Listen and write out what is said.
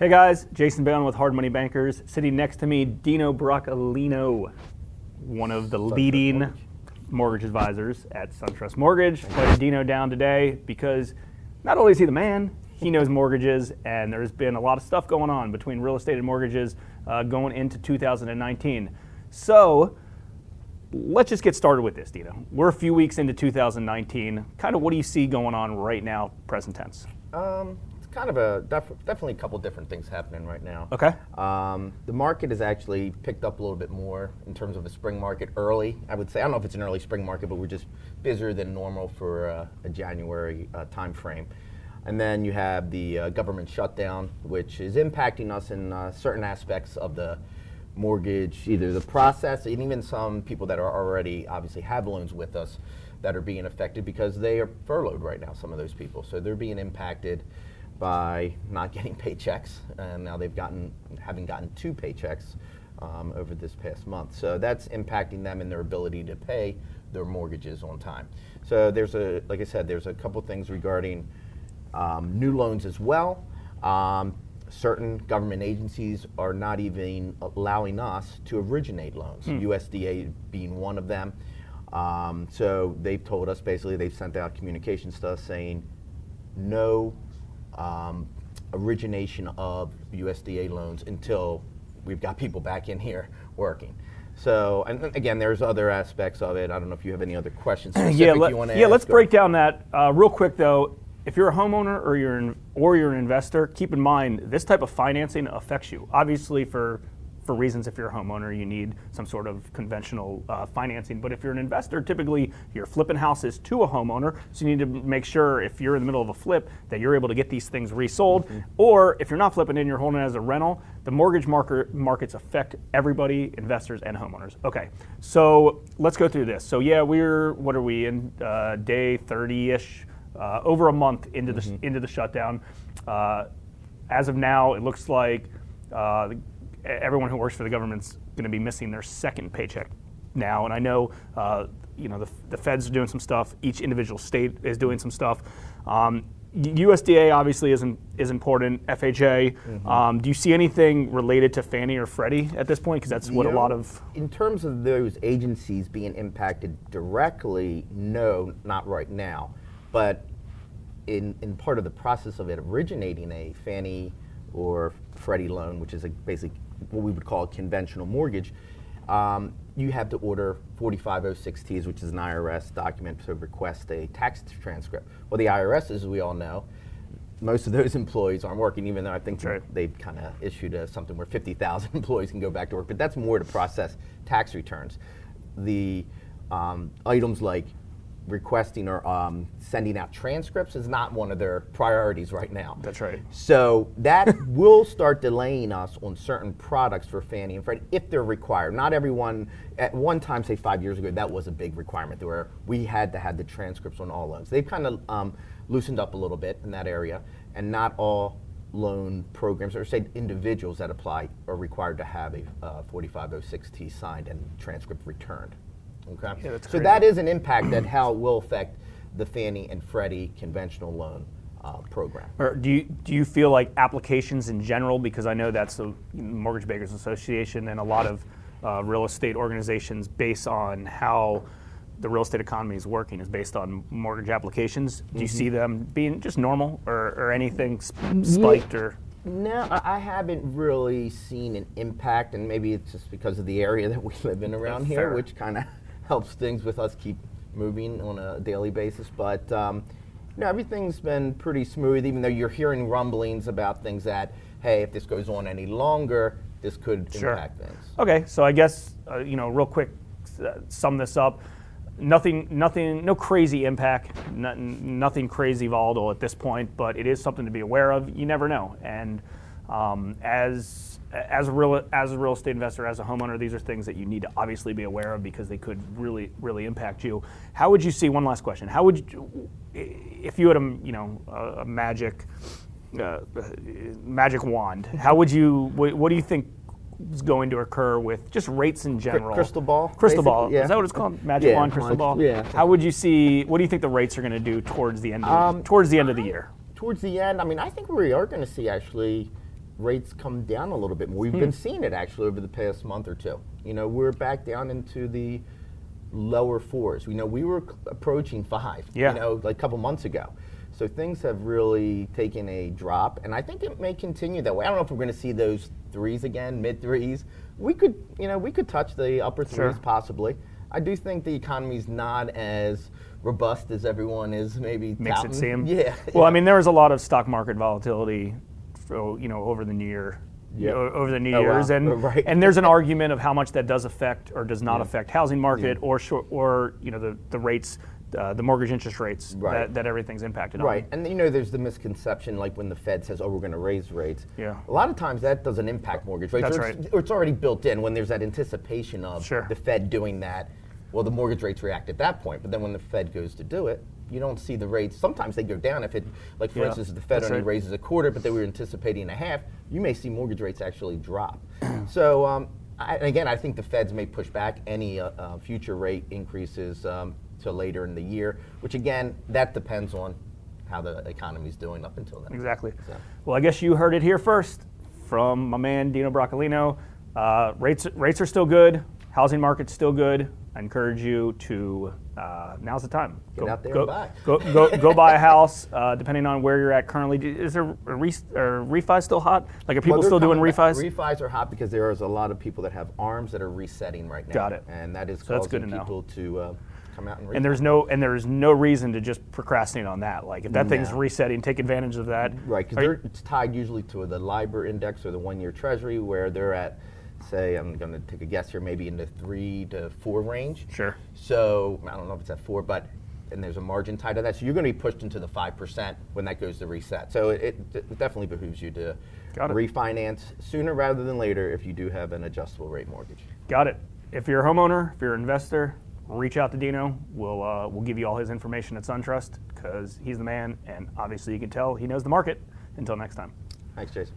Hey guys, Jason Bowen with Hard Money Bankers. Sitting next to me, Dino Broccolino, one of the leading Mortgage. mortgage advisors at SunTrust Mortgage. Put Dino down today because not only is he the man, he knows mortgages, and there's been a lot of stuff going on between real estate and mortgages uh, going into 2019. So let's just get started with this, Dino. We're a few weeks into 2019. Kind of what do you see going on right now, present tense? Um, kind of a def- definitely a couple different things happening right now. Okay. Um, the market has actually picked up a little bit more in terms of a spring market early. I would say I don't know if it's an early spring market, but we're just busier than normal for uh, a January uh, time frame. And then you have the uh, government shutdown, which is impacting us in uh, certain aspects of the mortgage, either the process, and even some people that are already obviously have loans with us that are being affected because they are furloughed right now. Some of those people, so they're being impacted by not getting paychecks, and now they've gotten having gotten two paychecks um, over this past month. So that's impacting them in their ability to pay their mortgages on time. So there's a, like I said, there's a couple things regarding um, new loans as well. Um, certain government agencies are not even allowing us to originate loans, USDA being one of them. Um, so they've told us basically they've sent out communications to us saying no um, origination of USDA loans until we've got people back in here working. So, and again, there's other aspects of it. I don't know if you have any other questions yeah, let, you want to yeah. ask Let's break down that uh, real quick, though. If you're a homeowner or you're an, or you're an investor, keep in mind this type of financing affects you. Obviously, for for reasons, if you're a homeowner, you need some sort of conventional uh, financing. But if you're an investor, typically you're flipping houses to a homeowner, so you need to make sure if you're in the middle of a flip that you're able to get these things resold. Or if you're not flipping in, you're holding it as a rental. The mortgage market markets affect everybody, investors and homeowners. Okay, so let's go through this. So yeah, we're what are we in uh, day 30ish, uh, over a month into the into the shutdown. Uh, as of now, it looks like uh, the- everyone who works for the government's going to be missing their second paycheck now. And I know, uh, you know, the, the Fed's are doing some stuff. Each individual state is doing some stuff. Um, USDA obviously is, im- is important. FHA. Um, do you see anything related to Fannie or Freddie at this point? Because that's what a You lot know, of. In terms of those agencies being impacted directly, no, not right now. But in, in part of the process of it originating a Fannie or Freddie loan, which is a basic what we would call a conventional mortgage, um, you have to order 4506Ts, which is an IRS document to request a tax transcript. Well, the IRS, as we all know, most of those employees aren't working, even though I think right. they've kind of issued a, something where 50,000 employees can go back to work, but that's more to process tax returns. The um, items like requesting or um, sending out transcripts is not one of their priorities right now. That's right. So that will start delaying us on certain products for Fannie and Freddie if they're required. Not everyone, at one time, say five years ago, that was a big requirement where we had to have the transcripts on all loans. They've kind of um, loosened up a little bit in that area, and not all loan programs or say individuals that apply are required to have a uh, 4506T signed and transcript returned. Okay, Yeah, that's so crazy. that is an impact that how it will affect the Fannie and Freddie conventional loan uh, program. Or do you do you feel like applications in general? Because I know that's the Mortgage Bankers Association and a lot of uh, real estate organizations base on how the real estate economy is working is based on mortgage applications. Do you see them being just normal or, or anything sp- spiked or? No, I I haven't really seen an impact, and maybe it's just because of the area that we live in around here, Fair. which kind of helps things with us keep moving on a daily basis. But um, no, everything's been pretty smooth, even though you're hearing rumblings about things that, hey, if this goes on any longer, this could Sure. impact things. Okay, so I guess uh, you know, real quick, uh, sum this up. Nothing, nothing, no crazy impact, nothing, nothing crazy volatile at this point, but it is something to be aware of. You never know, and um, as as a real as a real estate investor, as a homeowner, these are things that you need to obviously be aware of because they could really, really impact you. How would you see? One last question: How would you, if you had a you know a, a magic uh, magic wand? How would you? What, what do you think is going to occur with just rates in general? crystal ball, Crystal ball. yeah. Is that what it's called? Magic Yeah, wand, crystal ball. yeah. How would you see? What do you think the rates are going to do towards the end? Of, Um, towards the end of the year. Towards the end, I mean, I think we are going to see actually rates come down a little bit more. We've Hmm. been seeing it actually over the past month or two. You know, we're back down into the lower fours. We know we were approaching five. Yeah. You know, like a couple months ago. So things have really taken a drop, and I think it may continue that way. I don't know if we're going to see those threes again, mid threes. We could, you know, we could touch the upper Sure. threes possibly. I do think the economy's not as robust as everyone is maybe Makes touting. it seem. Yeah. Well, I mean, there was a lot of stock market volatility, for, you know, over the New Year. Yeah. Over the New Oh, wow. Years, and Right. and there's an argument of how much that does affect or does not Yeah. affect housing market Yeah. or short, or you know the the rates, uh, the mortgage interest rates Right. that, that everything's impacted on. Right, on. and you know, there's the misconception, like when the Fed says, "Oh, we're going to raise rates." Yeah. A lot of times that doesn't impact mortgage rates. That's or, it's, right. or it's already built in when there's that anticipation of Sure. the Fed doing that. Well, the mortgage rates react at that point, but then when the Fed goes to do it, you don't see the rates. Sometimes they go down. If it, like for Yeah, instance, if the Fed only right. raises a quarter, but they were anticipating a half, you may see mortgage rates actually drop. so. Um, I, and again, I think the Feds may push back any uh, uh, future rate increases um, to later in the year, which again, that depends on how the economy's doing up until then. Exactly. So- Well, I guess you heard it here first from my man Dino Broccolino. Uh, rates rates are still good. Housing market's still good. I encourage you to uh, now's the time. Get out there go, and buy. Go, go, go buy a house. Uh, depending on where you're at currently, is there a re, are refi still hot? Like are people Well, still doing coming back. refis? Refis are hot because there is a lot of people that have arms that are resetting right now. Got it. And that is So causing good to know. people to uh, come out and refi. and there's no and there's no reason to just procrastinate on that. Like if that thing's resetting, take advantage of that. Right, because it's tied usually to the LIBOR index or the one-year Treasury, where they're at, say, I'm going to take a guess here, maybe in the three to four range. Sure. So I don't know if it's at four, but and there's a margin tied to that, so you're going to be pushed into the five percent when that goes to reset. So it, it definitely behooves you to refinance sooner rather than later if you do have an adjustable rate mortgage. Got it. If you're a homeowner, if you're an investor, reach out to Dino. We'll uh, we'll give you all his information at SunTrust because he's the man, and obviously you can tell he knows the market. Until next time. Thanks, Jason.